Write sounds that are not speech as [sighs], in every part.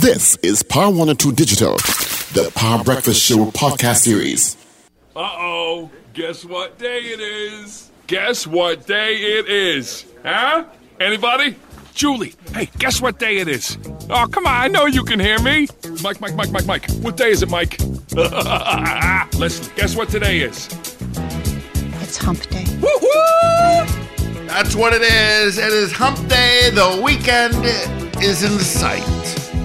This is Power 102 Digital, the Power Breakfast Show podcast series. Uh oh, guess what day it is? Guess what day it is? Huh? Anybody? Julie, hey, guess what day it is? Oh, come on, I know you can hear me. Mike, Mike, Mike, Mike, Mike. What day is it, Mike? [laughs] Listen, guess what today is? It's hump day. Woo-hoo! That's what it is. It is hump day. The weekend is in sight.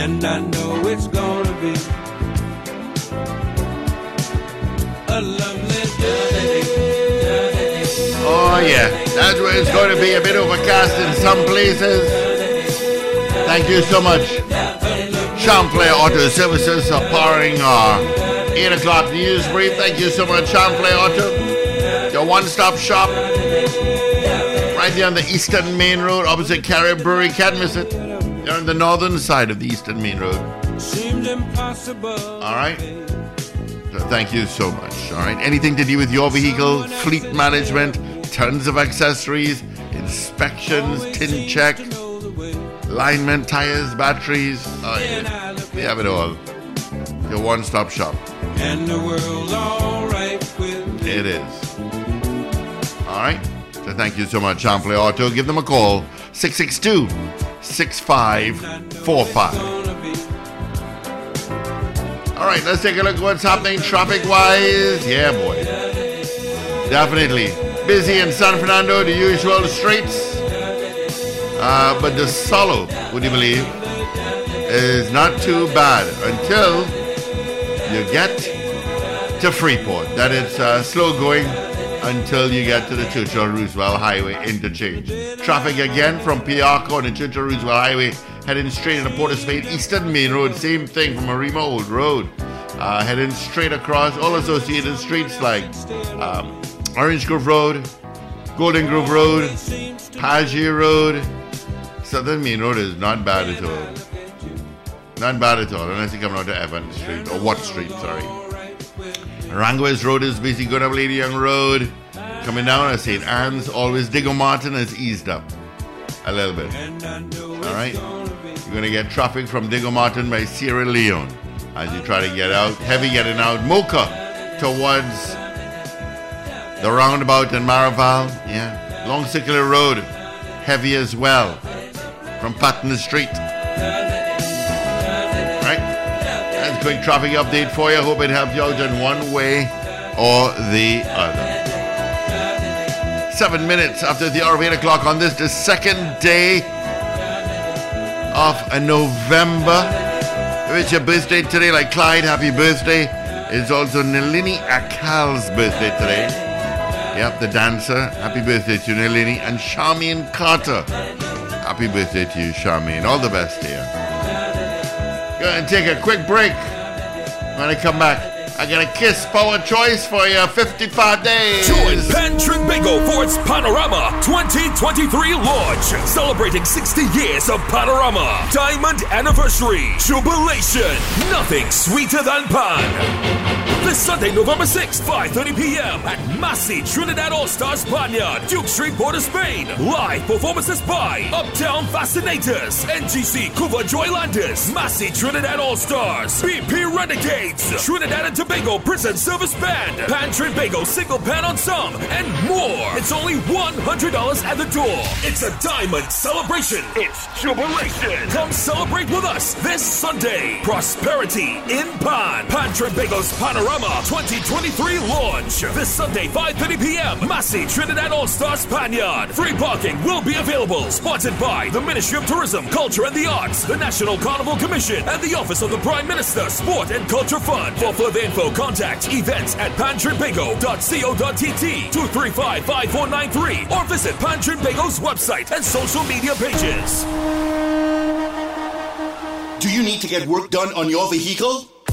and I know it's gonna be a lovely day. Oh, yeah. That's where it's going to be a bit overcast in some places. Thank you so much. Champlain Auto Services for powering our 8 o'clock news brief. Thank you so much, Champlain Auto. Your one stop shop. Right there on the Eastern Main Road, opposite Carib Brewery. Can't miss it. You're on the northern side of the Eastern Main Road. Seemed impossible. All right. So thank you so much. All right. Anything to do with your vehicle, fleet management, tons of accessories, inspections, tin check, alignment, tires, batteries. Oh, yeah. We have it all. Your one stop shop. And the world's alright with me. It is. All right. So thank you so much, Champlain Auto. Give them a call 662 6545. Gonna be All right, let's take a look at what's happening traffic wise. Yeah, boy. Definitely. Busy in San Fernando, the usual streets. Uh, but the solo, would you believe, is not too bad until you get to Freeport. That it's uh, slow going until you get to the Churchill Roosevelt Highway interchange. Traffic again from Piarco on the Churchill Roosevelt Highway heading straight into Port of Spain Eastern Main Road. Same thing from Marima Old Road. Uh, heading straight across all associated streets like um, Orange Grove Road, Golden Grove Road, Pagier Road. Southern Main Road is not bad at all. Not bad at all, unless you're coming out to Evans Street, or Watt Street, sorry. Rangoes Road is busy going up Lady Young Road. Coming down at St. Anne's, always Diego Martin has eased up a little bit. All right? You're going to get traffic from Diego Martin by Sierra Leone as you try to get out. Heavy getting out. Moka towards the roundabout in Maraval. Yeah. Long Circular Road, heavy as well from Patna Street. Quick traffic update for you. Hope it helped you out in one way or the other. Seven minutes after the hour of 8 o'clock on this, the second day of November. If it's your birthday today, like Clyde, happy birthday. It's also Nalini Akal's birthday today. Yep, the dancer. Happy birthday to Nalini. And Charmian Carter. Happy birthday to you, Charmian. All the best, dear. Go ahead and take a quick break. When I come back, I got a Kiss Power Choice for you. 55 days. Join Pan Trinbago for its Panorama 2023 launch, celebrating 60 years of Panorama Diamond Anniversary Jubilation. Nothing sweeter than Pan. This Sunday, November 6th, 5:30 p.m. at Massy Trinidad All Stars Spaniard, Duke Street, Port of Spain. Live performances by Uptown Fascinators, NGC Couva Joylanders, Massy Trinidad All Stars, BP Renegades, Trinidad and Tobago Prison Service Band, Pan Trinbago Single Pan Ensemble, and more. It's only $100 at the door. It's a diamond celebration. It's jubilation. Come celebrate with us this Sunday. Prosperity in Pan. Pan Trinbago's Panorama 2023 launch. This Sunday, 5.30 p.m. Massy Trinidad All-Star Spaniard. Free parking will be available. Sponsored by the Ministry of Tourism, Culture and the Arts, the National Carnival Commission, and the Office of the Prime Minister Sport and Culture Fund. For further contact events at pantrinbago.co.tt 235-5493 or visit Pantrinbago's website and social media pages. Do you need to get work done on your vehicle?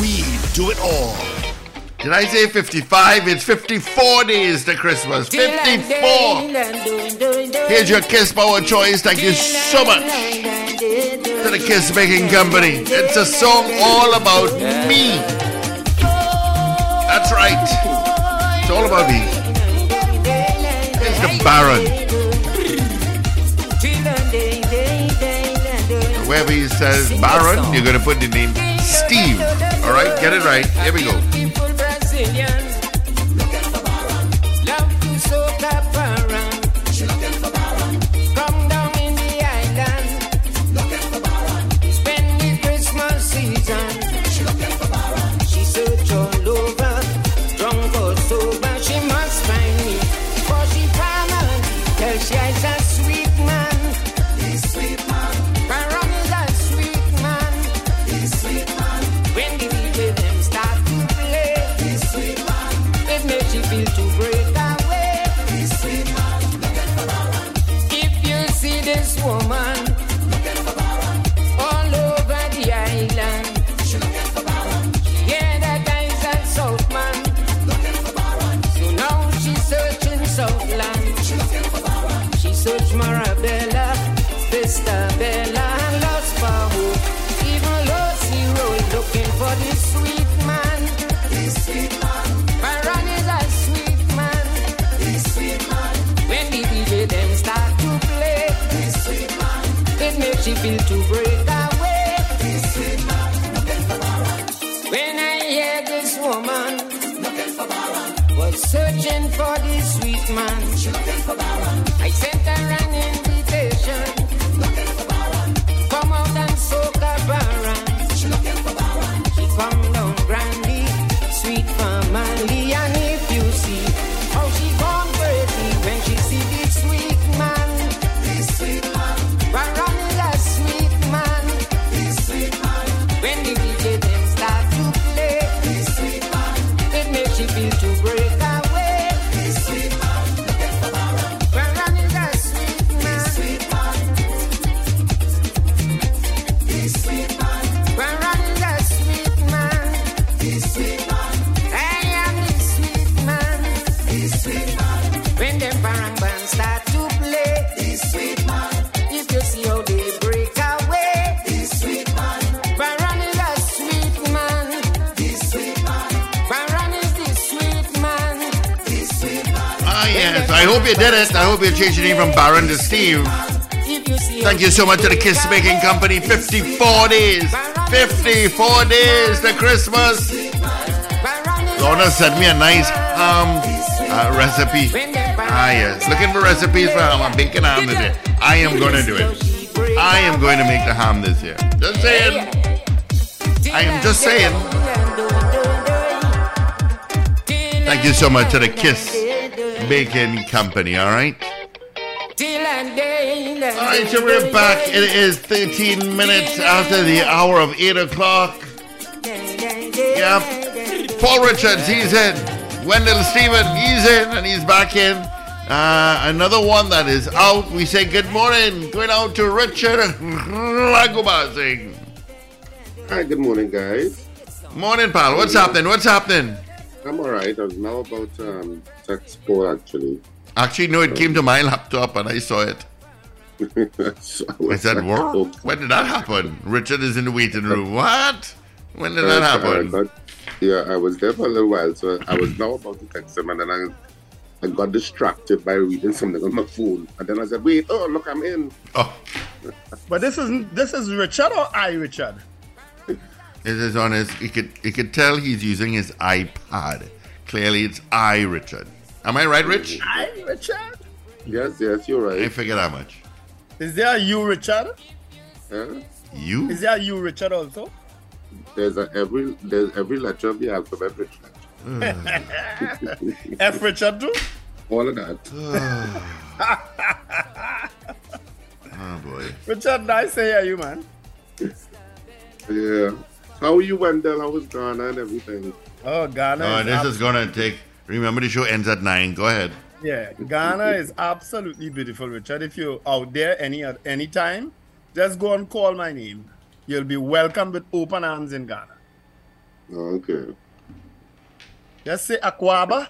We do it all. Did I say 55? It's 54 days to Christmas. 54. Here's your Kiss Power choice. Thank you so much to the Kiss Baking Company. It's a song all about me. That's right. It's all about me. Here's the Baron. Wherever he says Baron, you're going to put the name Steve. All right, get it right. Here we go. Searching for this sweet man. I sent her an yes. I hope you did it. I hope you changed your name from Baron to Steve. Thank you so much to the Kiss Baking Company. 54 days. 54 days to Christmas. Lorna sent me a nice um uh, recipe. Ah, yes. Looking for recipes for ham. I'm baking ham today. I am going to do it. I am going to make the ham this year. Just saying. I am just saying. Thank you so much to the Kiss Baking Company, all right? All right, so we're back. It is 13 minutes after the hour of 8 o'clock. Yep. Paul Richards, he's in. Wendell Steven, he's in, and he's back in. Uh, another one that is out. We say good morning. Going out to Richard [laughs] Ragoobarsingh. Hi, good morning, guys. Morning, pal. What's happening? What's happening? I'm all right. I was now about um, tech sport, actually. Actually, no, it came to my laptop and I saw it. so [laughs] I said, what? When did that happen? Richard is in the waiting [laughs] room. What? When did that happen? but, yeah, I was there for a little while, so I was now about to text him, and then I, I got distracted by reading something on my phone, and then I said, "Wait, oh look, I'm in." Oh, [laughs] But this is this is Richard or I Richard? It is on his. You could you could tell he's using his iPad. Clearly, it's I Richard. Am I right, Rich? I Richard. Yes, yes, you're right. I right. figured how much. Is there a you Richard? Huh? You? Is there you, Richard, also? There's a every there's every letter of the alphabet, Richard. F. Richard too? All of that. [sighs] [laughs] Oh boy. Richard, nice to hear you, man. Yeah. How are you, Wendell? How was Ghana and everything? Oh, Ghana. Oh, is this is gonna take. Remember, the show ends at nine. Go ahead. Yeah, Ghana is absolutely beautiful, Richard. If you're out there any at any time, just go and call my name. You'll be welcomed with open arms in Ghana. Oh, okay. Just say Akwaba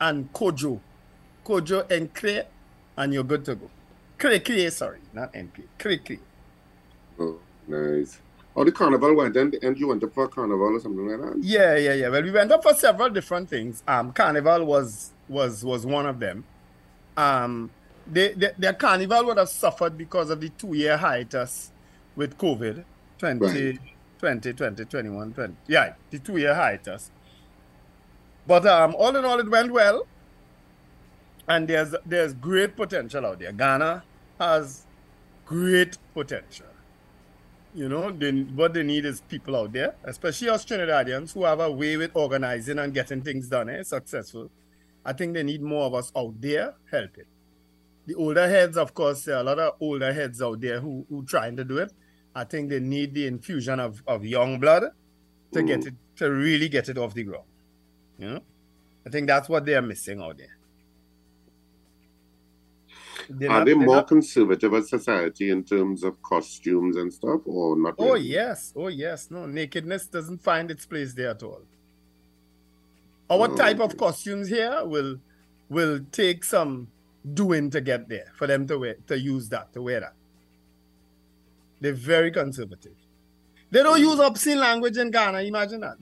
and Kojo. Kojo and Kre, and you're good to go. Kre Kre, sorry, not NK. Kre Kre. Oh, nice. Oh, the carnival went and, and you went up for carnival or something like that? Yeah, yeah, yeah. Well, we went up for several different things. Um, Carnival was was was one of them. Um, they, they, their carnival would have suffered because of the two year hiatus with COVID 20, Right. 20, 20, 21, 20. Yeah, the two year hiatus. But um, all in all, it went well. And there's there's great potential out there. Ghana has great potential. You know, they, what they need is people out there, especially us Trinidadians who have a way with organizing and getting things done eh, successful. I think they need more of us out there helping. The older heads, of course, there are a lot of older heads out there who who trying to do it. I think they need the infusion of, of young blood to get it to really get it off the ground. You know, I think that's what they are missing out there. They're Are not- they more not- conservative as society in terms of costumes and stuff, or not? Oh really? yes, oh yes. No, nakedness doesn't find its place there at all. Oh, Our oh, type of costumes here will will take some doing to get there for them to wear to use that to wear that. They're very conservative. They don't use obscene language in Ghana. Imagine that.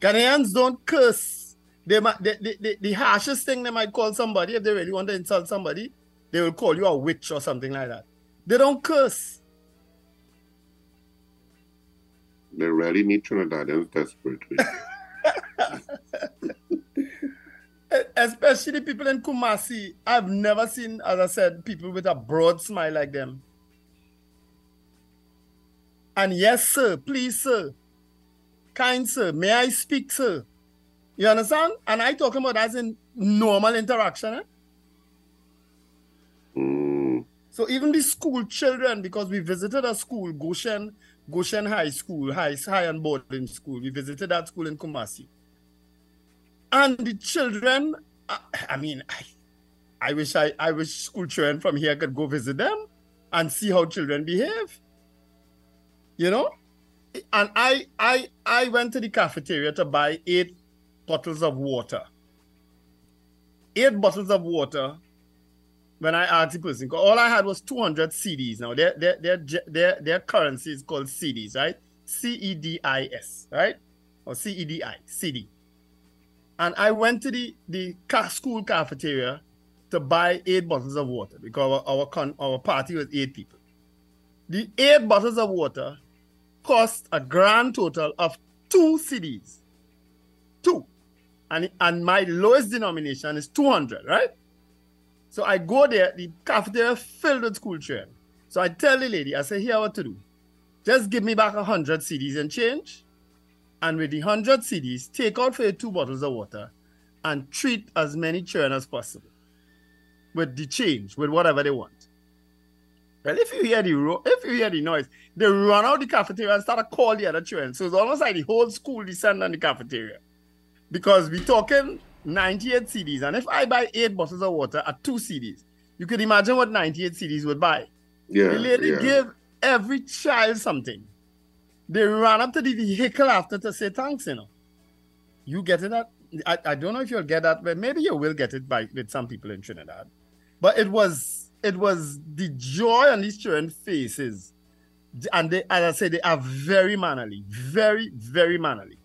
Ghanaians don't curse. They might the, the, the, the harshest thing they might call somebody if they really want to insult somebody, they will call you a witch or something like that. They don't curse. They really need Trinidadians desperately. Especially people in Kumasi. I've never seen, as I said, people with a broad smile like them. And yes, sir, please, sir. Kind sir, may I speak, sir? You understand? And I talking about as in normal interaction. Eh? Mm. So even the school children, because we visited a school, Goshen, Goshen High School, High, High and Boarding School. We visited that school in Kumasi. And the children, I, I mean, I, I wish I, I wish school children from here could go visit them and see how children behave. You know? And I I I went to the cafeteria to buy eight bottles of water. Eight bottles of water when I asked the person, all I had was 200 cedis. Now, their, their, their, their, their currency is called cedis, right? C E D I S, right? Or C E D I, CD. And I went to the, the school cafeteria to buy eight bottles of water because our, our, con- our party was eight people. The eight bottles of water cost a grand total of two cedis. Two. And, and my lowest denomination is 200, right? So I go there, the cafeteria filled with school children. So I tell the lady, I say, here what to do. Just give me back a hundred cedis and change. And with the hundred cedis, take out for you two bottles of water and treat as many children as possible. With the change, with whatever they want. Well, if you hear the ro- if you hear the noise, they run out the cafeteria and start to call the other children. So it's almost like the whole school descend on the cafeteria. Because we're talking 98 cedis. And if I buy eight bottles of water at two cedis, you could imagine what 98 cedis would buy. Yeah, the lady yeah. gave every child something. They ran up to the vehicle after to say thanks, you know. You get it at I, I don't know if you'll get that, but maybe you will get it by with some people in Trinidad. But it was it was the joy on these children's faces. And they as I say, they are very mannerly, very, very mannerly.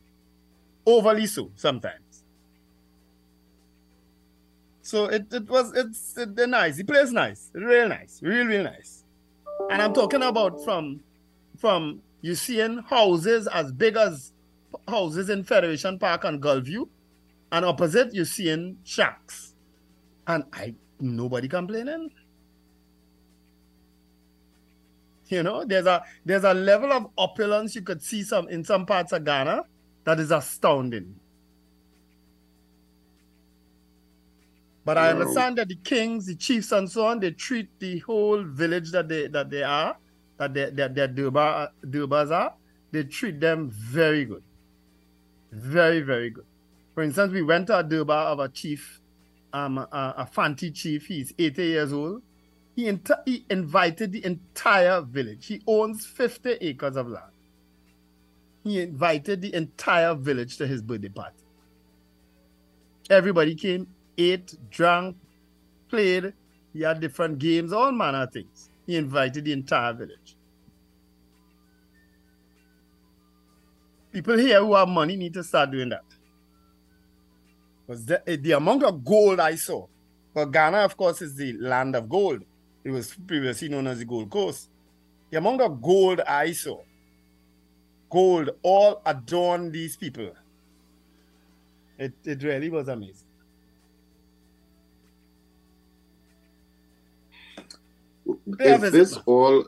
Overly so sometimes. So it, it was it's it, they're nice. The place nice, real nice, real real nice. And I'm talking about from from you seeing houses as big as houses in Federation Park and Gulfview, and opposite you seeing shacks, and I nobody complaining. You know, there's a there's a level of opulence you could see some in some parts of Ghana that is astounding. But I understand that the kings, the chiefs, and so on, they treat the whole village that they that they are, that they that their Durbar Durbas are, they treat them very good. Very, very good. For instance, we went to a Durbar of a chief, um, a, a Fanti chief. He's 80 years old. He, he invited the entire village. He owns 50 acres of land. He invited the entire village to his birthday party. Everybody came, ate, drank, played. He had different games, all manner of things. He invited the entire village. People here who have money need to start doing that. Because the, eh, the amount of gold I saw, but Ghana, of course, is the land of gold. It was previously known as the Gold Coast. The amount of gold I saw, gold all adorn these people. It, it really was amazing. Is this all?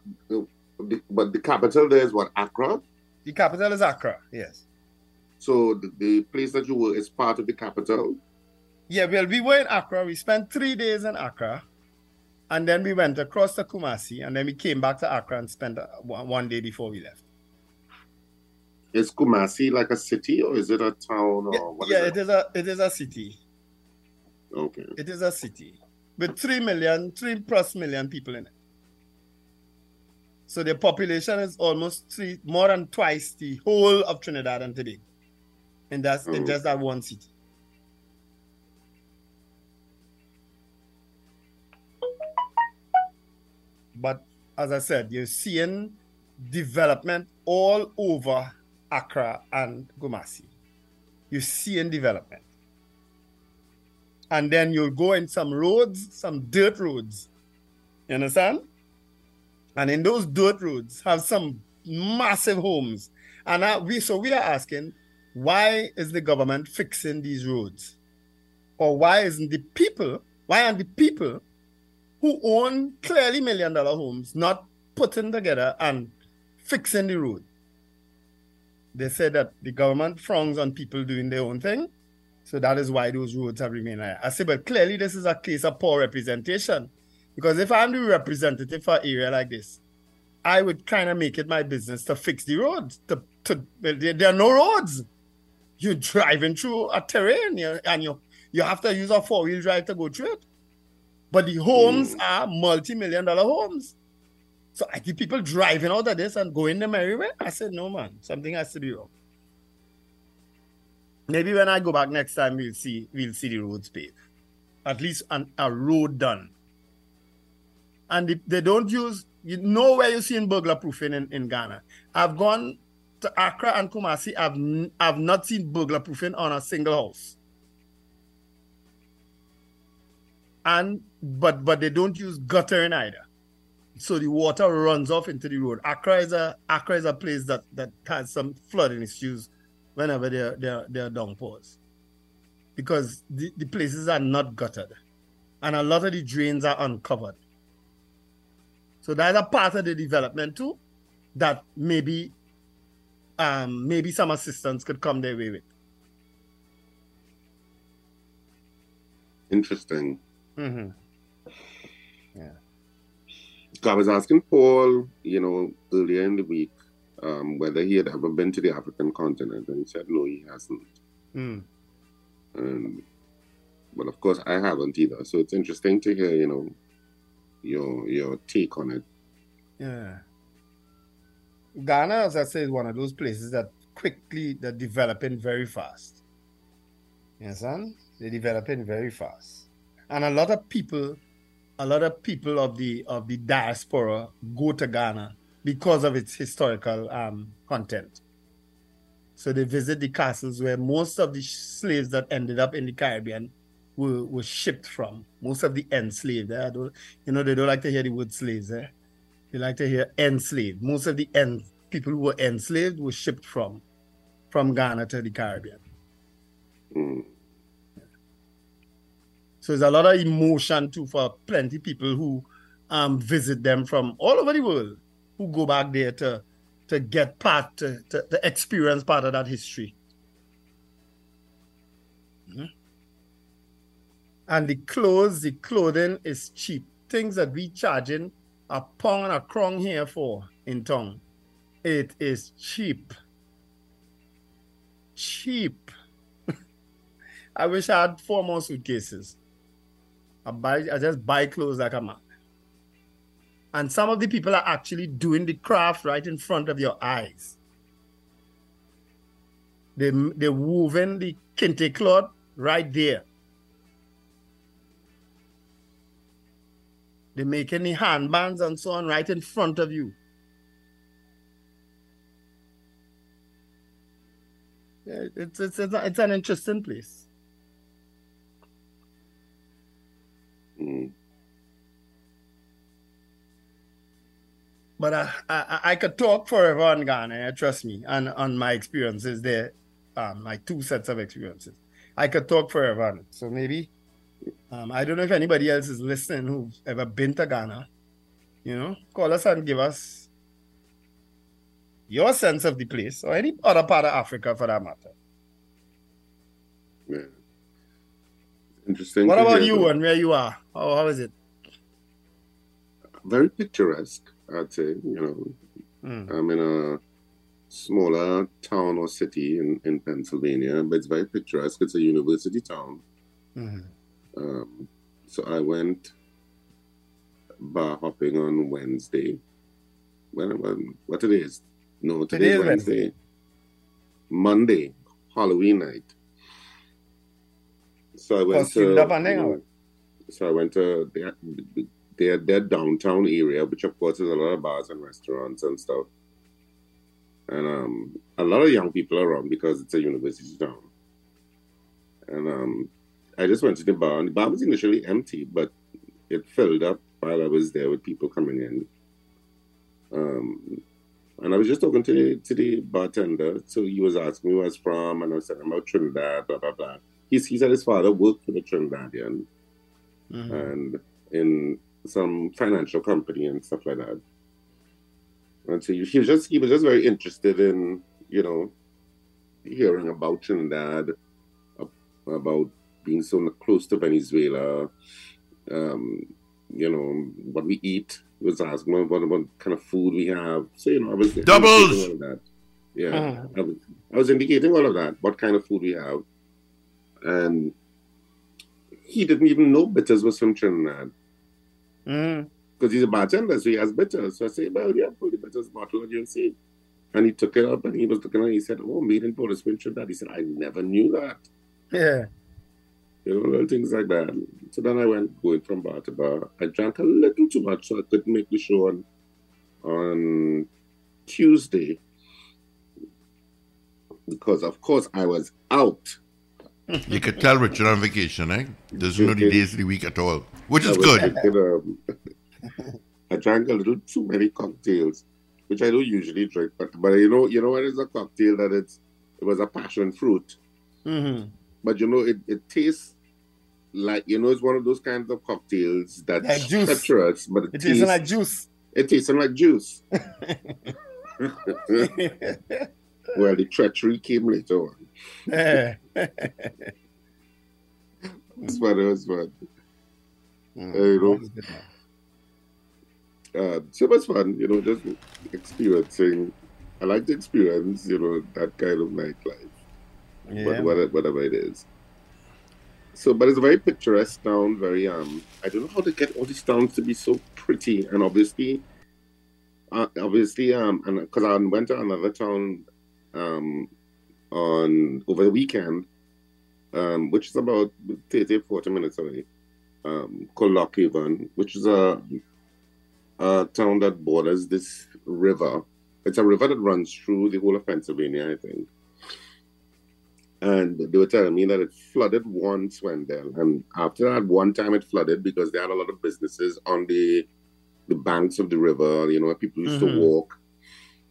But the capital there is what Accra. The capital is Accra, yes. So the, the place that you were is part of the capital. Yeah, well, we were in Accra. We spent three days in Accra. And then we went across to Kumasi. And then we came back to Accra and spent uh, one one day before we left. Is Kumasi like a city or is it a town or what is yeah, it? it is a it is a city. Okay. It is a city with three million, three plus million people in it. So the population is almost three, more than twice the whole of Trinidad and Tobago. And that's in Oh. just that one city. But as I said, you're seeing development all over Accra and Kumasi. You see in development and then you'll go in some roads, some dirt roads. You understand? And in those dirt roads have some massive homes. And uh, we so we are asking, why is the government fixing these roads? Or why isn't the people, why aren't the people who own clearly million dollar homes not putting together and fixing the road? They said that the government frowns on people doing their own thing. So that is why those roads have remained high. I say, but clearly this is a case of poor representation. Because if I'm the representative for an area like this, I would kind of make it my business to fix the roads. To, to there, there are no roads. You're driving through a terrain and you you have to use a four-wheel drive to go through it. But the homes mm. are multi-million dollar homes. So I see people driving out of this and going the merry way. I said, no man, something has to be wrong. Maybe when I go back next time, we'll see we'll see the roads paved, at least an, a road done. And they, they don't use you know where you see in burglar proofing in, in Ghana. I've gone to Accra and Kumasi. I've I've not seen burglar proofing on a single house. And but but they don't use guttering either. So the water runs off into the road. Accra is a Accra is a place that that has some flooding issues whenever there there there are downpours. Because the, the places are not guttered. And a lot of the drains are uncovered. So that's a part of the development too that maybe um maybe some assistance could come their way with. Interesting. Mm-hmm. I was asking Paul, you know, earlier in the week, um, whether he had ever been to the African continent, and he said no, he hasn't. Mm. And well, of course, I haven't either. So it's interesting to hear, you know, your your take on it. Yeah. Ghana, as I say, is one of those places that quickly they're developing very fast. Yes, son? They're developing very fast. And a lot of people, a lot of people of the of the diaspora go to Ghana because of its historical um, content. So they visit the castles where most of the slaves that ended up in the Caribbean were, were shipped from. Most of the enslaved. Eh? You know, they don't like to hear the word slaves. Eh? They like to hear enslaved. Most of the en- people who were enslaved were shipped from from Ghana to the Caribbean. Mm. So there's a lot of emotion too for plenty people who um, visit them from all over the world. who go back there to to get part to, to, to experience part of that history. Mhm. And the clothes, the clothing is cheap. Things that we charging a pound and a crown here for in town. It is cheap. Cheap. [laughs] I wish I had four more suitcases. I buy I just buy clothes like a man. And some of the people are actually doing the craft right in front of your eyes. They they're woven the kente cloth right there. They're making the handbands and so on right in front of you. It's it's it's, it's an interesting place. Mm. But I, I I could talk forever on Ghana, trust me, and on my experiences there, um, my two sets of experiences. I could talk forever on it. So maybe, um, I don't know if anybody else is listening who's ever been to Ghana. You know, call us and give us your sense of the place or any other part of Africa for that matter. Yeah. Interesting. What about you and where you are? How, how is it? Very picturesque, I'd say. You know, Mm. I'm in a smaller town or city in, in Pennsylvania, but it's very picturesque. It's a university town. Mhm. Um, so I went bar hopping on Wednesday. When, when what it is? No, Today today is Wednesday. Monday, Halloween night. So I went to up and hang so I went to their, their their downtown area, which of course is a lot of bars and restaurants and stuff. And um, a lot of young people around because it's a university town. And um, I just went to the bar, and the bar was initially empty, but it filled up while I was there with people coming in. Um, and I was just talking to the, to the bartender. So he was asking me where I was from, and I was telling him about Trinidad, blah, blah, blah. He, he said his father worked for the Trinidadian Mhm. and in some financial company and stuff like that. And so he he was just he was just very interested in you know hearing about Trinidad, about being so close to Venezuela, um, you know what we eat. He was asking me what, what kind of food we have. So you know I was Doubles! indicating all of that. Yeah, Mhm. I, was, I was indicating all of that. What kind of food we have, and he didn't even know bitters was from Trinidad Mhm. because he's a bartender, so he has bitters. So I say, well, yeah, pull the bitters bottle and you'll see. And he took it up and he was looking at it. He said, oh, made in Spain, Trinidad. He said, I never knew that. Yeah. You know, little things like that. So then I went going from bar to bar. I drank a little too much, so I couldn't make the show on, on Tuesday. Because, of course, I was out. [laughs] You could tell Richard on vacation, eh? Doesn't know the days of the week at all, which is good. drinking, um, [laughs] I drank a little too many cocktails, which I don't usually drink. But but you know you know what is a cocktail that it's it was a passion fruit, Mhm. but you know it, it tastes like you know it's one of those kinds of cocktails that Like juice. treacherous, but it, It tastes like juice. it tastes like juice. [laughs] well, the treachery came later on. Eh. It's fun. It was fun. Mm. Uh, you know, That was good, man. uh, so it was fun, you know, just experiencing. I like to experience, you know, that kind of nightlife, Yeah. whatever, whatever it is. So, but it's a very picturesque town. Very, um, I don't know how to get all these towns to be so pretty, and obviously, uh, obviously, um, and because I went to another town, um, on over the weekend, um, which is about 30, 40 minutes away, um, called Lock Haven, which is a a town that borders this river. It's a river that runs through the whole of Pennsylvania, I think. And they were telling me that it flooded once, Wendell. And after that, one time it flooded because they had a lot of businesses on the the banks of the river, you know, where people used Mhm. to walk.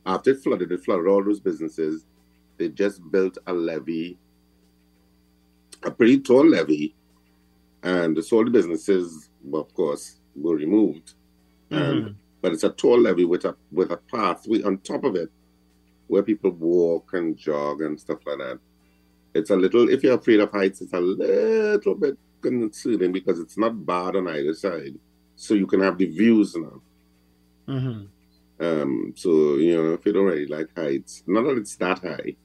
After it flooded, it flooded all those businesses. They just built a levee, a pretty tall levee. And so all the businesses, well, of course, were removed. And Mhm. but it's a tall levee with a with a pathway on top of it where people walk and jog and stuff like that. It's a little if you're afraid of heights, it's a little bit concerning because it's not bad on either side. So you can have the views now. Mm-hmm. Um, so you know, if you don't really like heights, not that it's that high,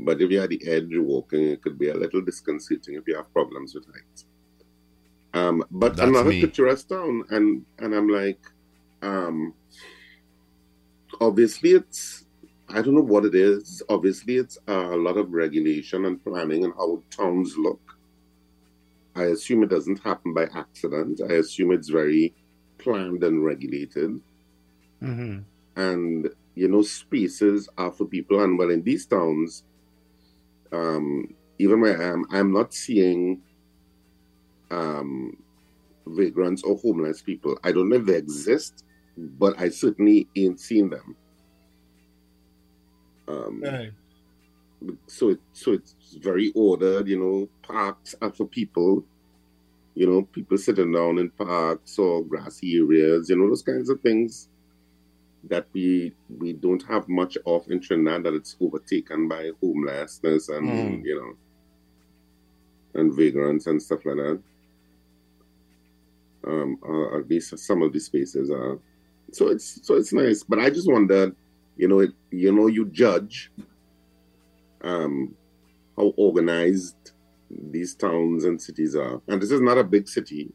but if you're at the edge walking, it could be a little disconcerting if you have problems with heights. Um, but That's another me. picturesque town, and and I'm like, um, obviously it's I don't know what it is. Obviously, it's a lot of regulation and planning and how towns look. I assume it doesn't happen by accident. I assume it's very planned and regulated Mm-hmm. and you know spaces are for people and well in these towns um even where i am i'm not seeing um vagrants or homeless people i don't know if they exist but i certainly ain't seen them um Right. so it so it's very ordered you know parks are for people you know people sitting down in parks or grassy areas you know those kinds of things that we we don't have much of in Trinidad that it's overtaken by homelessness and Mm. you know and vagrants and stuff like that. Um, or at least some of these spaces are. So it's so it's nice, but I just wondered, you know, it, you know, you judge um, how organized these towns and cities are, and this is not a big city;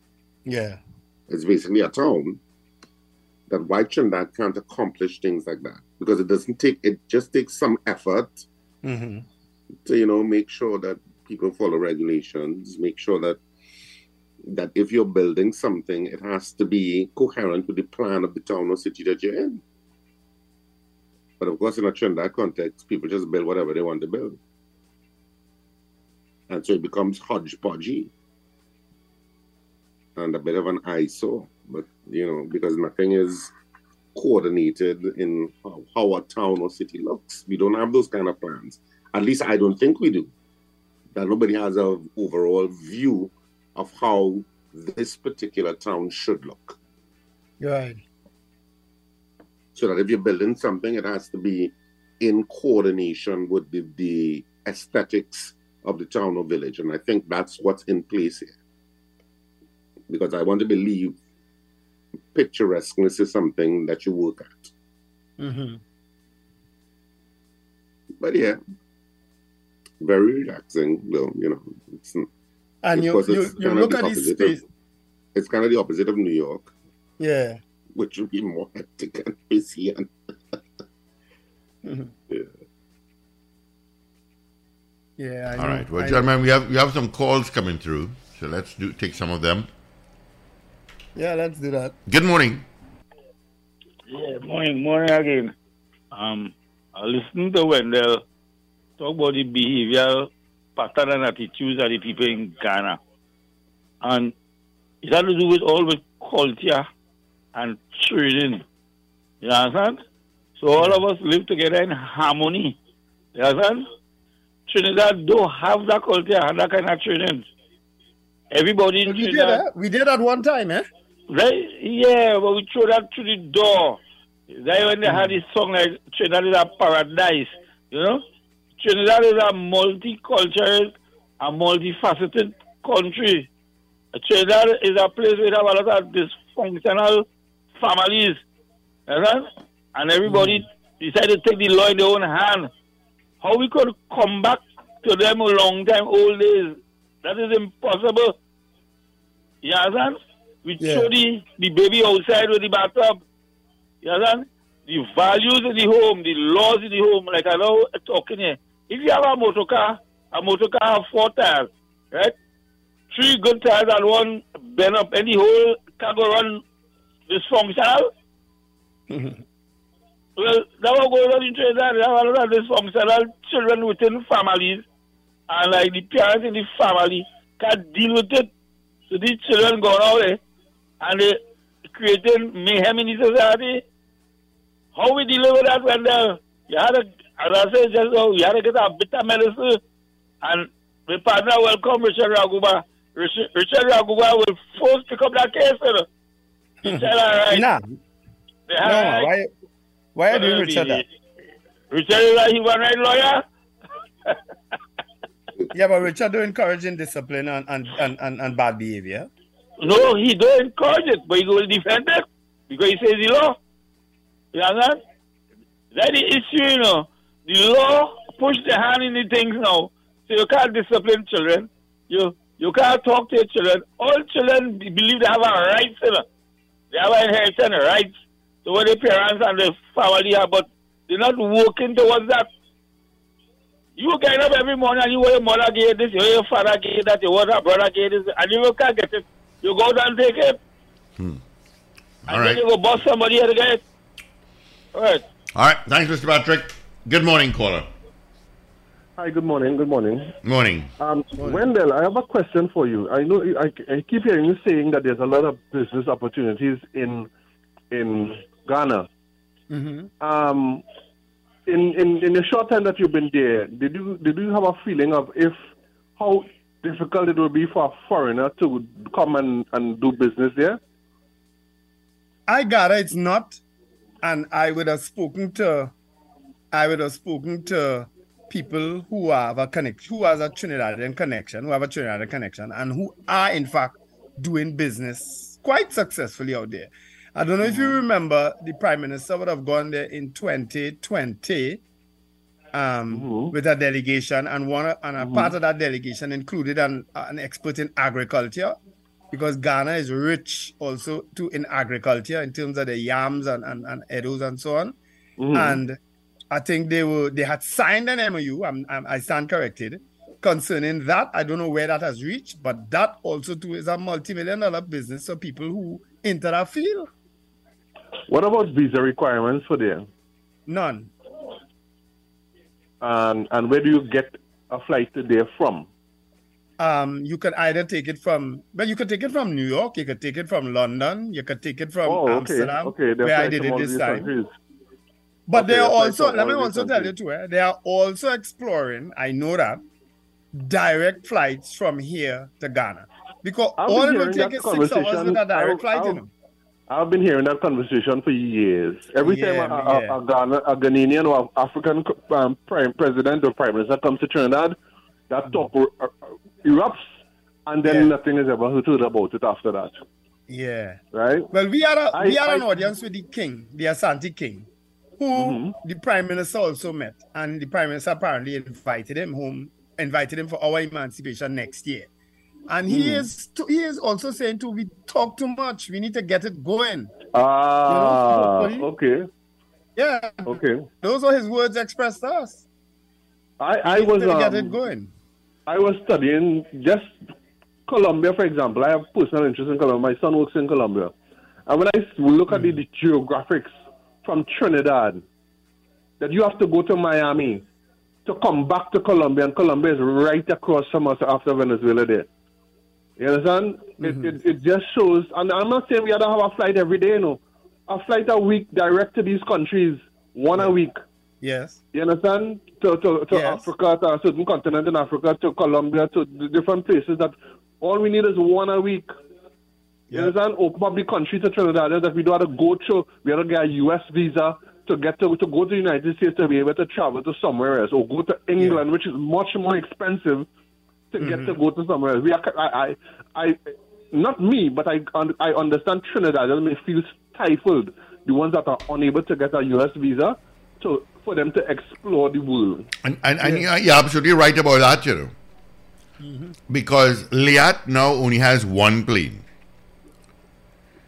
Yeah. it's basically a town that why Trinidad can't accomplish things like that. Because it doesn't take it just takes some effort Mm-hmm. to you know make sure that people follow regulations make sure that that if you're building something it has to be coherent with the plan of the town or city that you're in. But of course in a Trinidad context people just build whatever they want to build. And so it becomes hodgepodgey and a bit of an eyesore but you know because nothing is coordinated in how, how a town or city looks. We don't have those kind of plans. At least i don't think we do. That nobody has a overall view of how this particular town should look. Right. so that if you're building something it has to be in coordination with the, the aesthetics of the town or village. And i think that's what's in place here. Because i want to believe picturesqueness is something that you work at Mm-hmm. but yeah very relaxing though you know it's And you, because you, it's you kind of look the at this opposite space. of, it's kind of the opposite of new york Yeah. which would be more [laughs] hectic and busy and Mhm. yeah. Yeah. I All know, right. Well, I know. gentlemen, we have we have some calls coming through, so let's do take some of them. Yeah, let's do that. Good morning. Yeah, morning, morning again. Um, I listened to Wendell talk about the behavioral pattern and attitudes of the people in Ghana. And it had to do with all with culture and trading. You understand? So all of us live together in harmony. You understand? Trinidad don't have that culture and that kind of trading. Everybody in We did, Trinidad eh? We did at one time, eh? Right? Yeah, but we throw that through the door. That when they had mm. this song like Trinidad is a paradise, you know? Trinidad is a multicultural and multifaceted country. Trinidad is a place where they have a lot of dysfunctional families. And everybody mm. decided to take the law in their own hand. How we could come back to them a long time old days, that is impossible. You understand? We Yeah. throw the, the baby outside with the bathtub. You understand? The values in the home, the laws in the home, like I know uh, talking here. If you have a motor car, a motor car have four tires, right? Three good tires and one bend up, and the whole car go run dysfunctional. Mm-hmm. Well, that what goes on in Trinidad. A lot of dysfunctional children within families, and like the parents in the family can't deal with it. So these children go out there and uh, they creating mayhem in the society. How we deliver that when the, you had to, as I said just now, you had to get a bitter medicine. And my partner welcome Richard Raguba. Richard, Richard Raguba will first pick up that case. You know. Richard, all right. Nah, They no, all right. why, why are you uh, Richard that? Richard is like he one right lawyer. [laughs] Yeah, but Richard do encouraging discipline and, and, and, and, and bad behavior. No, he don't encourage it, but he will defend it because he says the law. You understand? That's the issue, you know. The law push the hand in the things now, so you can't discipline children. You you can't talk to your children. All children believe they have a right, you know. They have an inheritance rights. So what the parents and the family have, but they're not working towards that. You get up every morning and you want your mother get this, you want your father get that, you want your brother get this, and you can't get it. You go down and take it. All and right. then you go bust somebody here to get. All right. All right. Thanks, Mr. Patrick. Good morning, caller. Hi, good morning. Good morning. Morning. Um, Wendell, I have a question for you. I know I, I keep hearing you saying that there's a lot of business opportunities in in Ghana. Mm-hmm. Um, in, in in the short time that you've been there, did you did you have a feeling of if how difficult it would be for a foreigner to come and, and do business there? I gather it's not, and I would have spoken to, I would have spoken to people who have a connect, who has a Trinidadian connection, who have a Trinidadian connection, and who are in fact doing business quite successfully out there. I don't know if you mm-hmm. remember, the prime minister would have gone there in 2020 um, with a delegation, and one and a part of that delegation included an, an expert in agriculture, because Ghana is rich also too in agriculture in terms of the yams and, and, and edos and so on. Mhm. And I think they were they had signed an MOU. I'm, I'm, I stand corrected concerning that. I don't know where that has reached, but that also too is a multi-million dollar business for people who enter that field. What about visa requirements for them? None. And and where do you get a flight to there from? Um, you can either take it from, well, you could take it from New York, you could take it from London, you could take it from oh, Amsterdam, okay. Where I did it this time. countries. But Okay, they are also, let me also these tell you countries. too, eh, they are also exploring, I know that, direct flights from here to Ghana. Because I've all it will take is six hours with a direct I've- flight, you I've- know. I've been hearing that conversation for years. Every Yeah, time a, a, yeah. a, Ghana, a Ghanaian or African um, prime president or prime minister comes to Trinidad, that talk er- er- erupts, and then Yeah. nothing is ever heard about it after that. Yeah. Right? Well, we are a, I- we had an I- audience with the king, the Asante king, who Mm-hmm. the prime minister also met. And the prime minister apparently invited him home, invited him for our emancipation next year. And he Hmm. is to, he is also saying too, we talk too much. We need to get it going. Ah, hopefully- okay, Yeah. okay. Those are his words expressed to us. I, I was to get it um, going. I was studying just Colombia, for example. I have personal interest in Colombia. My son works in Colombia. And when I look at the, the geographics from Trinidad, that you have to go to Miami to come back to Colombia, and Colombia is right across from us after Venezuela there. You understand? It, mm-hmm. it, it just shows, and I'm not saying we have to have a flight every day, you know. A flight a week direct to these countries, one a week. Yes. You understand? To to, to Yes. Africa, to a certain continent in Africa, to Colombia, to the different places that all we need is one a week. You understand? Open up the country to Trinidad that we don't have to go to, We have to get a US visa to get to to go to the United States to be able to travel to somewhere else, or go to England, which is much more expensive to get mm-hmm. to go to somewhere else. We are, I, I, I, not me, but I, I understand Trinidad. may feel stifled. The ones that are unable to get a US visa, to for them to explore the world. And, and, and you're- you're absolutely right about that, you know. Mm-hmm. Because Liat now only has one plane.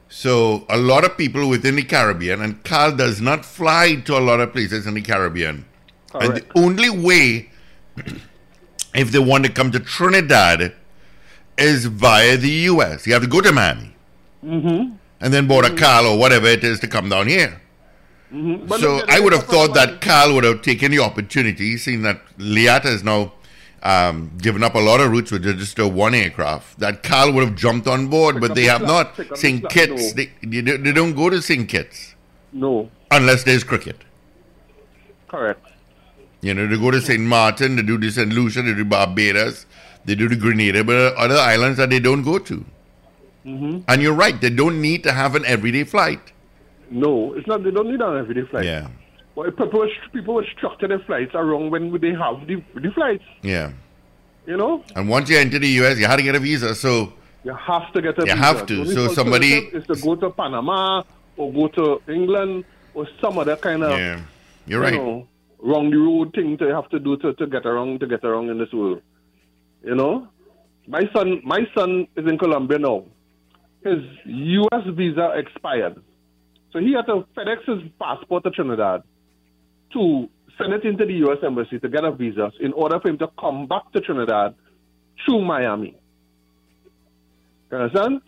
So a lot of people within the Caribbean, and CAL does not fly to a lot of places in the Caribbean. And the only way, if they want to come to Trinidad, is via the U.S. You have to go to Miami Mm-hmm. and then board a car or whatever it is to come down here. Mm-hmm. So I would have thought that CAL would have taken the opportunity, seeing that Liat has now um, given up a lot of routes with just a one aircraft. That CAL would have jumped on board, but they have slack, not. pick up the St. Kitts, no. they, they, don't- they don't go to St. Kitts No, unless there's cricket. correct. You know, they go to St. Martin, they do the St. Lucia, they do Barbados, they do the Grenada, but other islands that they don't go to. Mm-hmm. And you're right, they don't need to have an everyday flight. No, it's not. They don't need an everyday flight. Yeah. But people, were- people were structure their flights around when they have the, the flights. Yeah. You know, And once you enter the US, you have to get a visa. So you have to get a You visa. have to. So somebody- is to go to Panama or go to England or some other kind of yeah, you're you right. know, wrong the road thing to have to do to, to get around to get around in this world. You know, my son, my son is in Colombia now. His U.S. visa expired, so he had to FedEx his passport to Trinidad to send it into the U.S. embassy to get a visa in order for him to come back to Trinidad through Miami. You understand?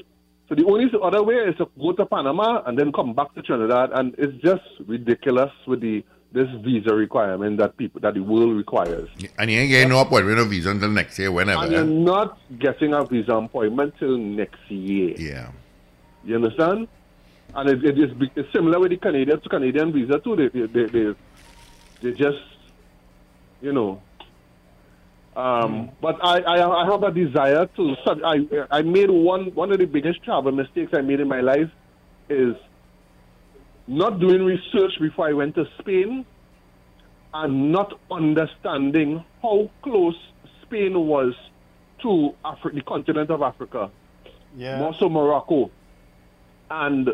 So the only other way is to go to Panama and then come back to Trinidad, and it's just ridiculous with the this visa requirement that people that the world requires. And you ain't getting no appointment or visa until next year, whenever. And you're not getting a visa appointment till next year. Yeah. You understand? And it, it is it's similar with the Canadian to Canadian visa too. They they they, they, they just you know. Um, But I, I I have a desire to. I I made one one of the biggest travel mistakes I made in my life is not doing research before I went to Spain and not understanding how close Spain was to Afri- the continent of Africa Yeah. more so Morocco. And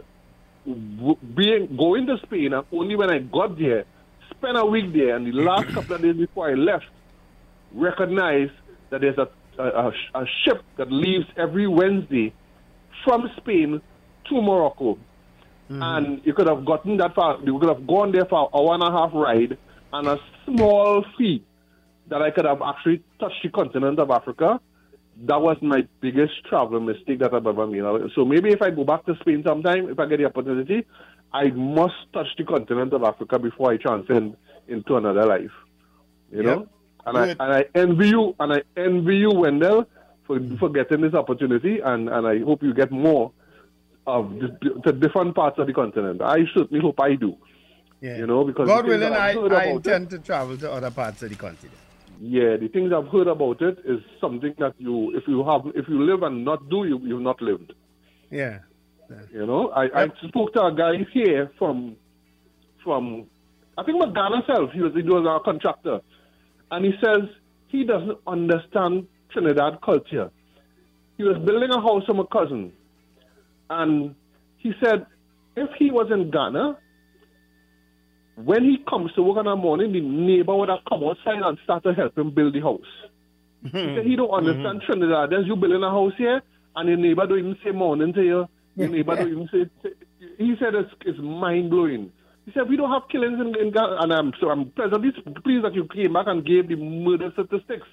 w- being going to Spain, and only when I got there, spent a week there, and the last [coughs] couple of days before I left, recognized that there's a, a, a, a ship that leaves every Wednesday from Spain to Morocco. Mm-hmm. And you could have gotten that far, you could have gone there for an hour and a half ride and a small fee that I could have actually touched the continent of Africa that was my biggest travel mistake that I've ever made. So maybe if I go back to Spain sometime, if I get the opportunity, I must touch the continent of Africa before I transcend into another life. You know? And I, and I envy you, and I envy you, Wendell, for, for getting this opportunity, and, and I hope you get more of the, different parts of the continent. I certainly hope I do. Yeah. You know, because God willing, I, I about it- intend to travel to other parts of the continent. yeah, the things I've heard about it is something that you, if you have, if you live and not do, you you've not lived. Yeah. You know, I, I spoke to a guy here from, from, I think Ghana self. He was he was our contractor, and he says he doesn't understand Trinidad culture. He was building a house for my cousin, and he said if he was in Ghana, when he comes to work in the morning, the neighbor would have come outside and start to help him build the house. He said hmm. he don't hmm. understand Trinidad. There's you building a house here, and your neighbor don't even say morning to you. Your neighbor don't even say. say- he said it's, it's mind blowing. He said we don't have killings in, in Ghana, and I'm so I'm pleasantly pleased that you came back and gave the murder statistics.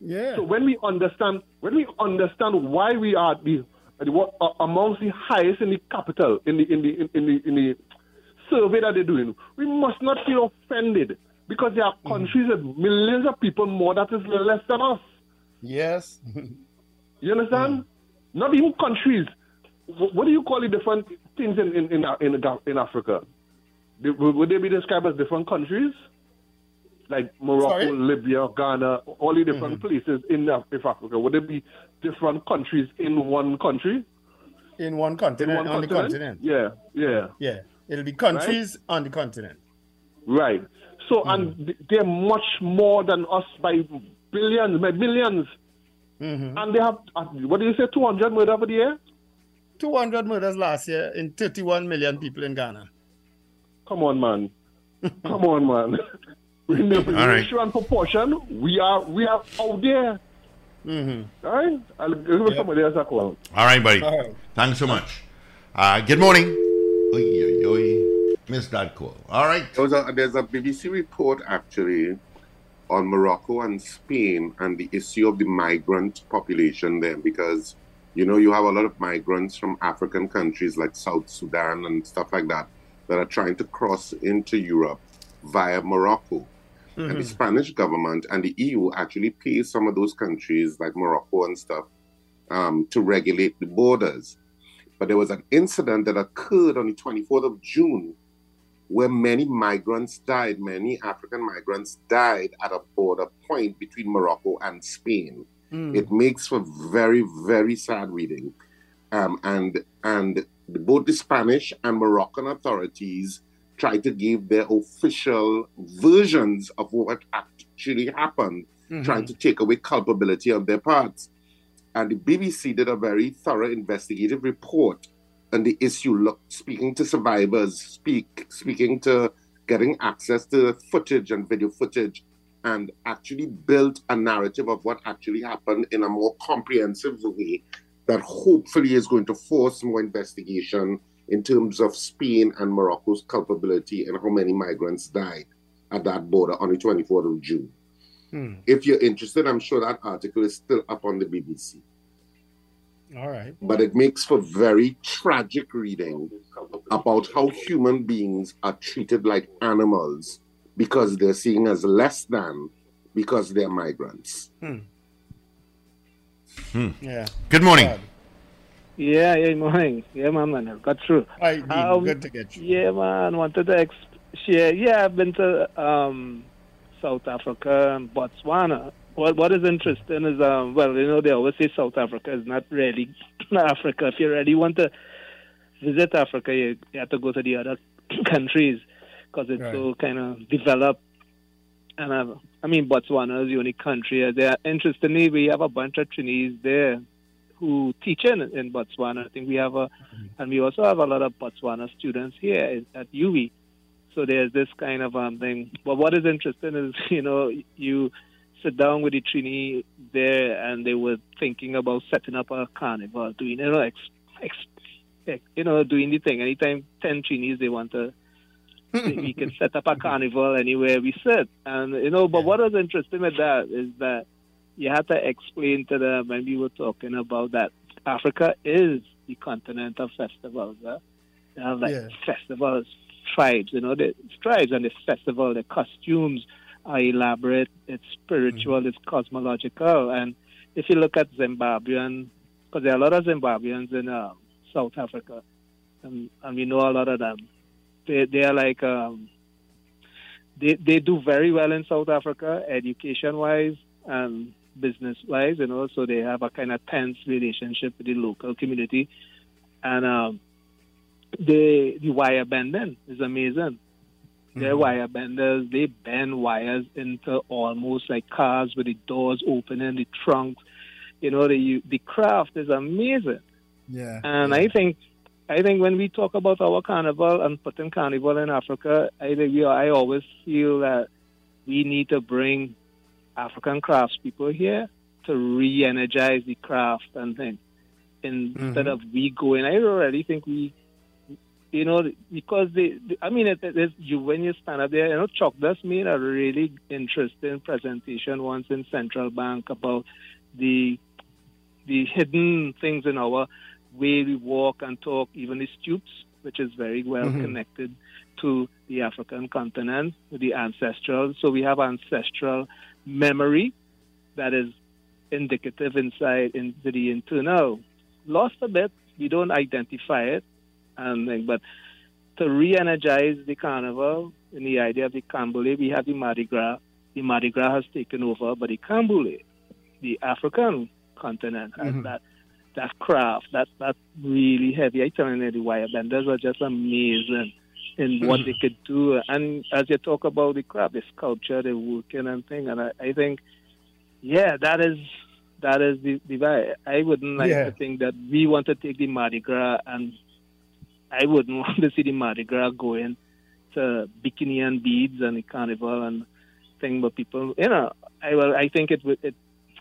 Yeah. So when we understand, when we understand why we are the, the what, uh, amongst the highest in the capital in the in the in, in the in the survey that they're doing, we must not feel offended because there are countries with millions of people more that is less than us. Yes. You understand? Not even countries. What do you call the different things in in in, in, in Africa? Would they be described as different countries? Like Morocco, Sorry? Libya, Ghana, all the different mm-hmm. places in Af- in Africa. Would it be different countries in one country? In one In continent, one on the continent. Yeah, yeah. Yeah. It'll be countries on the continent. Right. So, and mm-hmm. they're much more than us by billions, by 1000000s mm-hmm. And they have, uh, what do you say, 200 murder for the year? 200 murders last year in 31 million people in Ghana. Come on, man. [laughs] Come on, man. [laughs] In the All right. ratio and proportion, we are we are out there. Mm-hmm. All right? I'll give somebody else a call. All right, buddy. All right. Thanks so much. Uh, good morning. Oy, oy, oy. Missed that call. All right. There a, there's a BBC report actually on Morocco and Spain and the issue of the migrant population there because you know you have a lot of migrants from African countries like South Sudan and stuff like that that are trying to cross into Europe via Morocco. And the Spanish government and the EU actually pay some of those countries like Morocco and stuff um, to regulate the borders. But there was an incident that occurred on the 24th of June where many migrants died, many African migrants died at a border point between Morocco and Spain. It makes for very, very sad reading. um, and and both the Spanish and Moroccan authorities tried to give their official versions of what actually happened, Mhm. trying to take away culpability on their parts. And the BBC did a very thorough investigative report on the issue, look, speaking to survivors, speak, speaking to getting access to footage and video footage, and actually built a narrative of what actually happened in a more comprehensive way that hopefully is going to force more investigation in terms of Spain and Morocco's culpability and how many migrants died at that border on the 24th of June. Hmm. If you're interested, I'm sure that article is still up on the BBC. All right. But it makes for very tragic reading about how human beings are treated like animals because they're seen as less than because they're migrants. Hmm. Hmm. Yeah. Good morning. Yeah, yeah, morning. Yeah, man, man, got through. Hi, Dean. Um, Good to get you. Yeah, man, wanted to ex- share. Yeah, I've been to um, South Africa and Botswana. What What is interesting is, um, well, you know, they always say South Africa is not really [laughs] Africa. If you really want to visit Africa, you, you have to go to the other [clears throat] countries because it's Right. so kind of developed. And uh, I mean, Botswana is the only country. There, interestingly, we have a bunch of Chinese there who teach in, in Botswana. I think we have a, and we also have a lot of Botswana students here at- UWI. So there's this kind of um, thing. But what is interesting is, [laughs] you know, you sit down with the Trini there, and they were thinking about setting up a carnival, doing you know, ex, ex, you know, doing the thing. Anytime ten Trinis they want to [laughs] we can set up a carnival anywhere we sit. And you know, but what was interesting with that is that you had to explain to them when we were talking about that Africa is the continent of festivals. Huh? They have like Yeah. festivals, tribes, you know, the tribes and the festival, the costumes are elaborate, it's spiritual, it's cosmological. And if you look at Zimbabwean, because there are a lot of Zimbabweans in um, South Africa, and, and we know a lot of them. They they are like um, they they do very well in South Africa, education wise and business wise, you know. So they have a kind of tense relationship with the local community, and um, the the wire bending is amazing. They're wire benders. They bend wires into almost like cars with the doors open and the trunks. You know, the the craft is amazing. Yeah. And I think, I think when we talk about our carnival and putting carnival in Africa, I think we, I always feel that we need to bring African craftspeople here to re-energize the craft and thing, instead Mhm. of we going. I already think we, you know, because they, they- I mean, it, it, you when you stand up there, you know, Chuck Dust made a really interesting presentation once in Central Bank about the the hidden things in our way we walk and talk, even the stoops, which is very well Mhm. connected to the African continent, the ancestral. So we have ancestral memory that is indicative inside into the internal. Lost a bit, we don't identify it, and but to re-energize the carnival and the idea of the Canboulay, we have the Mardi Gras. The Mardi Gras has taken over, but the Canboulay, the African continent, has Mhm. that that craft, that that really heavy. I tell you, the wire benders are just amazing in [clears throat] what they could do. And as you talk about the craft, the sculpture, the working and thing, and I, I think, yeah, that is that is the, the vibe. I wouldn't like Yeah. to think that we want to take the Mardi Gras, and I wouldn't [laughs] want to see the Mardi Gras going to bikini and beads and the carnival and thing. But people, you know, I well, I think it would. It,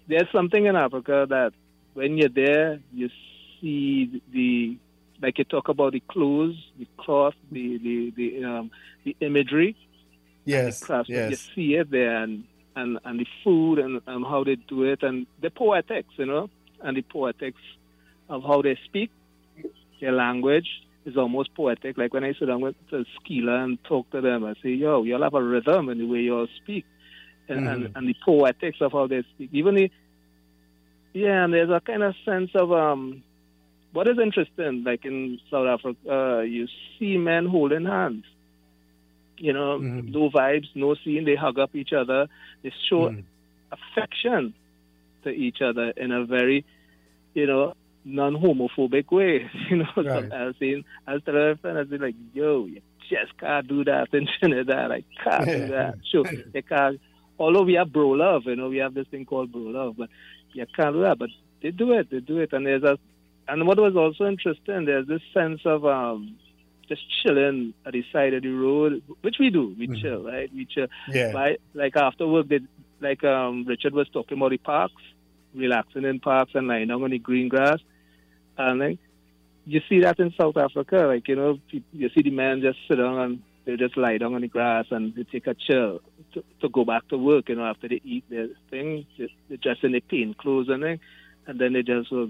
there's something in Africa that when you're there, you see the like you talk about the clothes, the cloth, the the the um, the imagery, Yes. crafts. You Yes. see it there, and and and the food and, and how they do it, and the poetics, you know, and the poetics of how they speak, their language is almost poetic. Like when I sit down with the Skila and talk to them, I say, "Yo, y'all have a rhythm in the way y'all speak." And, and, Mhm. and the poetics of how they speak, even the yeah, and there's a kind of sense of um, what is interesting, like in South Africa, uh, you see men holding hands. You know, Mhm. no vibes, no scene. They hug up each other. They show Mhm. affection to each other in a very, you know, non-homophobic way. [laughs] You know, Right. so I was saying, I was telling my friend, I was like, yo, you just can't do that [laughs] in Trinidad. I can't do that. Sure, you can't. Although we have bro love, you know, we have this thing called bro love, but you can't do that. But they do it, they do it, and there's a, and what was also interesting, there's this sense of um, just chilling at the side of the road, which we do. We chill, right? We chill. Yeah. Like, like after work, they, like um, Richard was talking about the parks, relaxing in parks and lying down on the green grass. And like, you see that in South Africa, like, you know, you see the men just sit down and they just lie down on the grass and they take a chill to, to go back to work, you know, after they eat their thing, just, they dress in their plain clothes and then, and then they just will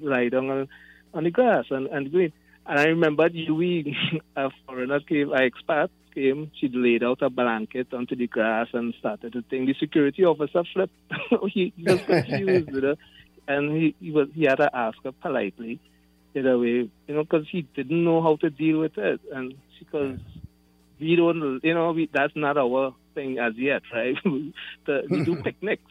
lie down on, on the grass and, and green. And I remember UWI, [laughs] a foreigner came, an expat came, she laid out a blanket onto the grass and started to think. The security officer flipped. [laughs] he, he was confused, you know, and he, he was he had to ask her politely, in a way, you know, because he didn't know how to deal with it, and because we don't, you know, we, that's not our thing as yet, right? [laughs] the, we do picnics.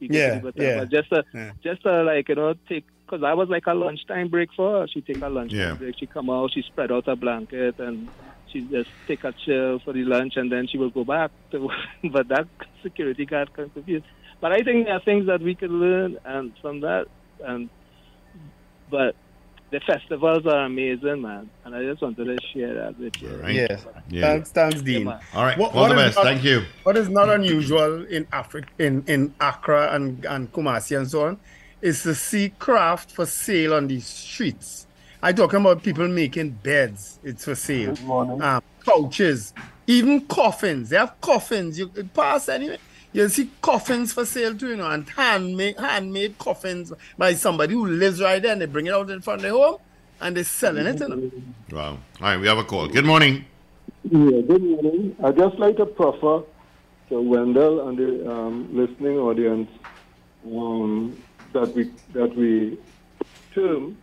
We Yeah, yeah. but just to, Yeah. just to like you know take because I was like a lunchtime break for her. She take a lunchtime Yeah. break. She come out, she spread out her blanket, and she just take a chill for the lunch, and then she will go back. To, [laughs] but that security guard got confused. But I think there are things that we could learn and from that. And but the festivals are amazing, man, and I just wanted to share that with you. Right. Yeah. Yeah. Thanks, thanks, Dean. man. All right. What- All what the best. not- Thank you. What is not unusual in Africa, in, in Accra and, and Kumasi and so on, is to see craft for sale on the streets. I'm talking about people making beds. It's for sale. Um, couches, even coffins. They have coffins. You could pass anyway. You'll see coffins for sale too, you know, and handmade handmade coffins by somebody who lives right there, and they bring it out in front of their home, and they're selling it. You know? Wow. All right. We have a call. Good morning. Yeah, good morning. I'd just like to proffer to Wendell and the um, listening audience um, that we that we term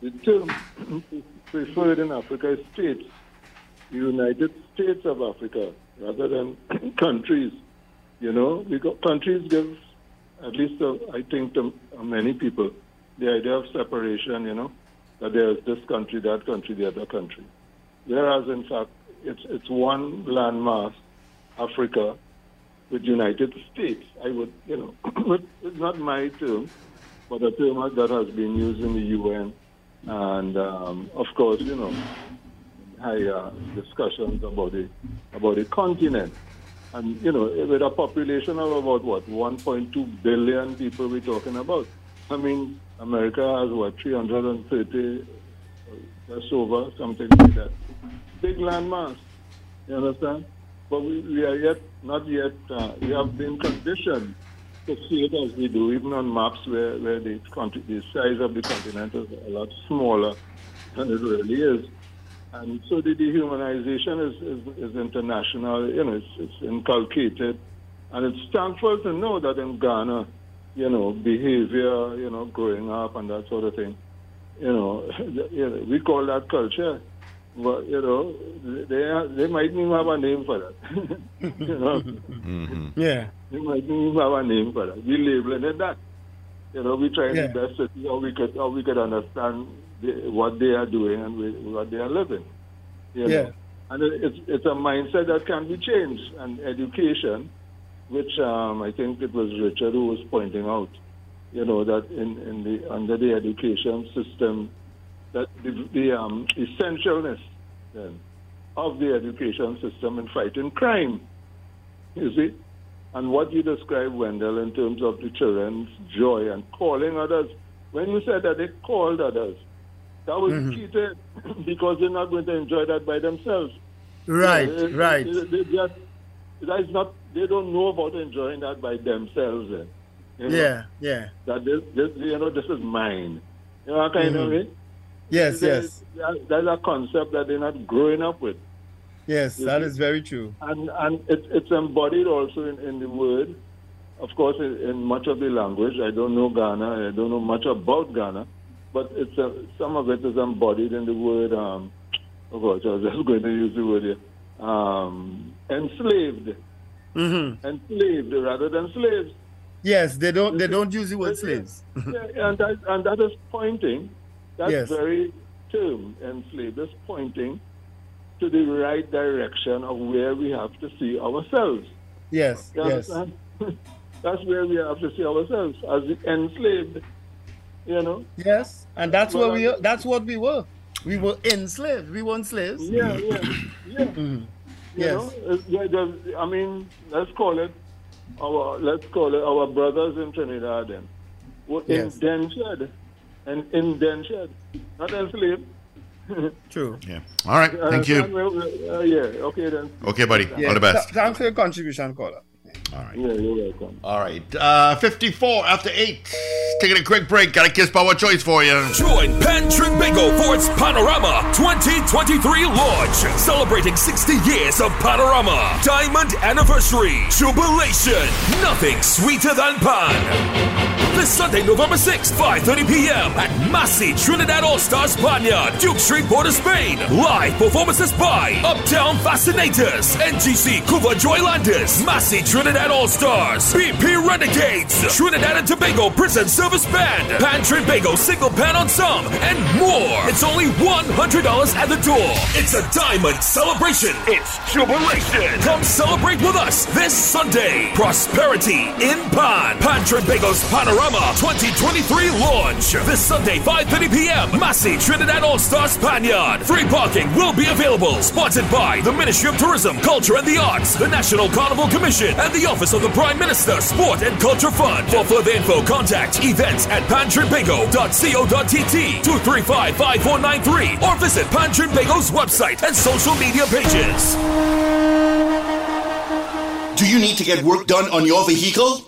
the term [clears throat] preferred in Africa is states, United States of Africa, rather than [clears throat] countries. You know, because countries give, at least uh, I think to uh, many people, the idea of separation. You know, that there's this country, that country, the other country. Whereas, in fact, it's, it's one landmass, Africa, with United States. I would, you know, [clears throat] it's not my term, but a term that has been used in the UN. And, um, of course, you know, higher discussions about the, about the continent. And, you know, with a population of about, what, 1.2 billion people we're talking about. I mean, America has, what, 330 just over, something like that. Big landmass, you understand? But we, we are yet, not yet, uh, we have been conditioned to see it as we do, even on maps where, where the, the size of the continent is a lot smaller than it really is. And so the dehumanization is, is, is international, you know, it's, it's inculcated. And it's thankful to know that in Ghana, you know, behavior, you know, growing up and that sort of thing, you know, [laughs] you know we call that culture. But, you know, they, they might even have a name for that. you know, Yeah. they might even have a name for that. We labeling it that. You know, we try Yeah. the best to see how we could, how we could understand the, what they are doing and we, what they are living. You know? Yeah. And it, it's, it's a mindset that can be changed. And education, which um, I think it was Richard who was pointing out, you know, that in, in the under the education system, that the, the um, essentialness then of the education system in fighting crime. You see? And what you described, Wendell, in terms of the children's joy and calling others, when you said that they called others, that was Mhm. to it, because they're not going to enjoy that by themselves. Right, They- right. They, they just, that is not, they don't know about enjoying that by themselves. You know, Yeah, yeah. That this, this, you know, this is mine. You know, kind of Mhm. Yes, yes. That's a concept that they're not growing up with. Yes, that is very true. And and it, it's embodied also in, in the word. Of course, in, in much of the language. I don't know Ghana. I don't know much about Ghana, but it's a, some of it is embodied in the word. Um, oh gosh, I was just [laughs] going to use the word here. Um, enslaved, Mm-hmm. enslaved rather than slaves. Yes, they don't. They don't use the word slaves. [laughs] yeah, and that and that is pointing. That Yes. very term enslaved is pointing to the right direction of where we have to see ourselves. Yes, You yes. [laughs] That's where we have to see ourselves as the enslaved. You know. Yes, and that's where we. That's what we were. We were enslaved. We weren't slaves. Yeah, yeah, yeah. [clears throat] Mm. You Yes. know, I mean, let's call it our let's call it our brothers in Trinidad then. Were Yes. indentured and indentured, not enslaved. [laughs] True. Yeah. All right. Thank you. Uh, yeah. Okay then. Okay, buddy. Yeah. All the best. Th- thanks for your contribution, caller. All right. Yeah, you're welcome. All right. Uh, 54 after 8. Taking a quick break. Got a Kiss Power choice for you. Join Pan Trinbago for its Panorama 2023 launch. Celebrating 60 years of Panorama. Diamond Anniversary. Jubilation. Nothing sweeter than Pan. This Sunday, November 6th, 5.30 p.m. at Massy Trinidad All-Stars panyard, Duke Street, Port of Spain. Live performances by Uptown Fascinators, NGC Couva Joylanders, Massy Trinidad All-Stars, BP Renegades, Trinidad and Tobago Prison Service Band, Pan Trinbago Single Pan on Ensemble, and more. It's only $100 at the door. It's a diamond celebration. It's jubilation. Come celebrate with us this Sunday. Prosperity in Pan. Pan Trinbago's Panorama 2023 launch. This Sunday, 5.30 p.m. Massy Trinidad All-Star Spaniard. Free parking will be available. Sponsored by the Ministry of Tourism, Culture and the Arts, the National Carnival Commission, and the Office of the Prime Minister Sport and Culture Fund. For further info, contact events at pantrinbago.co.tt 235-5493 or visit Pantrinbago's website and social media pages. Do you need to get work done on your vehicle?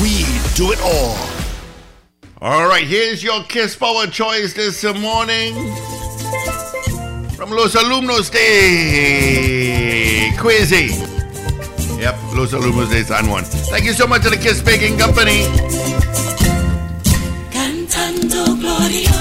We do it all. All right, here's your Kiss Power choice this morning. From Los Alumnos de Quizzy. Yep, Los Alumnos de San Juan. Thank you so much to the Kiss Baking Company. Cantando gloria,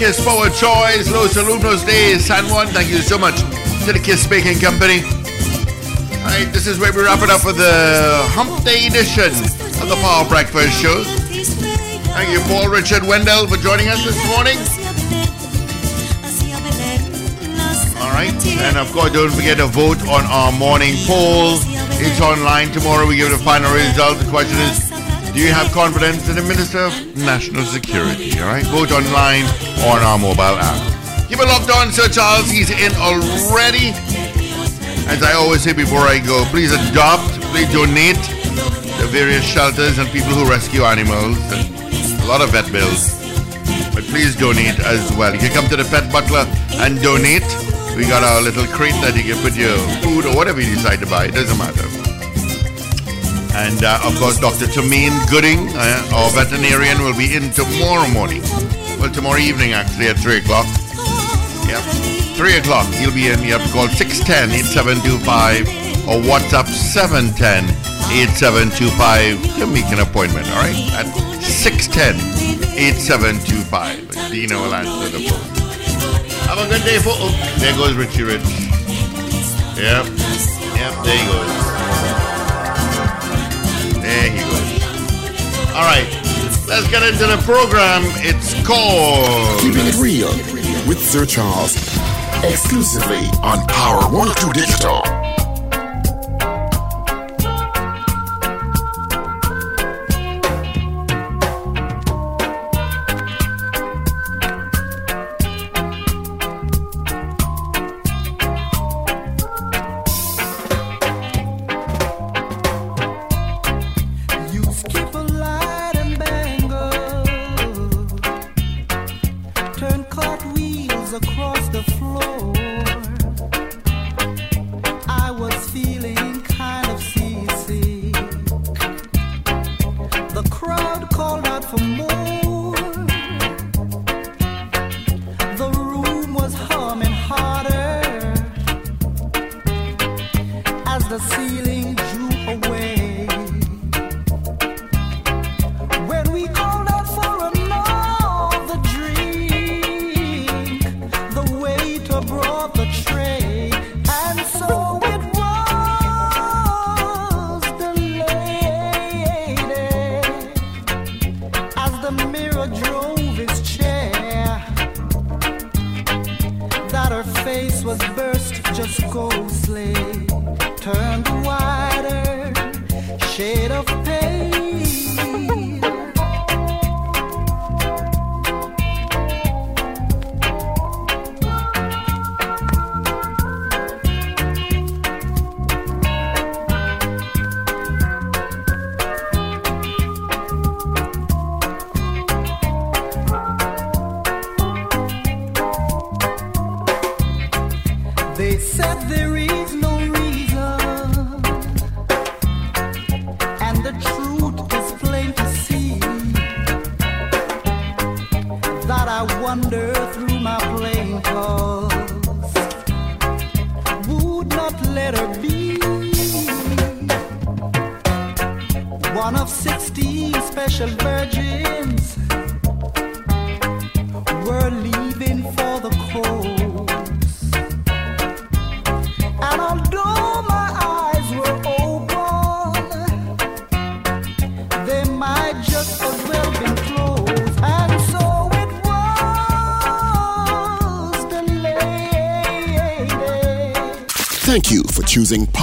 Kiss Power choice, Los Alumnos de San Juan. Thank you so much to the Kiss Baking Company. All right, this is where we wrap it up for the Hump Day edition of the Power Breakfast Show. Thank you, Paul Richard Wendell, for joining us this morning. All Right? And of course, don't forget to vote on our morning poll. It's online tomorrow. We give the final result. The question is, do you have confidence in the Minister of National Security? All right? Vote online on our mobile app. Keep it locked on, Sir Charles. He's in already. As I always say before I go, please adopt, please donate the various shelters and people who rescue animals. And a lot of vet bills. But please donate as well. You can come to the Pet Butler and donate. We got our little crate that you can put your food or whatever you decide to buy. It doesn't matter. And uh, of course, Dr. Tameen Gooding, uh, our veterinarian, will be in tomorrow morning. Well, tomorrow evening, actually, at 3 o'clock. Yep. 3 o'clock, he'll be in. You have to call 610 8725 or WhatsApp 710 8725 to make an appointment, all right? At 610 8725. Dino will answer the phone. Have a good day, for oh, There goes Richie Rich. Yep. Yep, there he goes. There he goes. All right, let's get into the program. It's called Keeping It Real with Sir Charles. Exclusively on Power 102 Digital.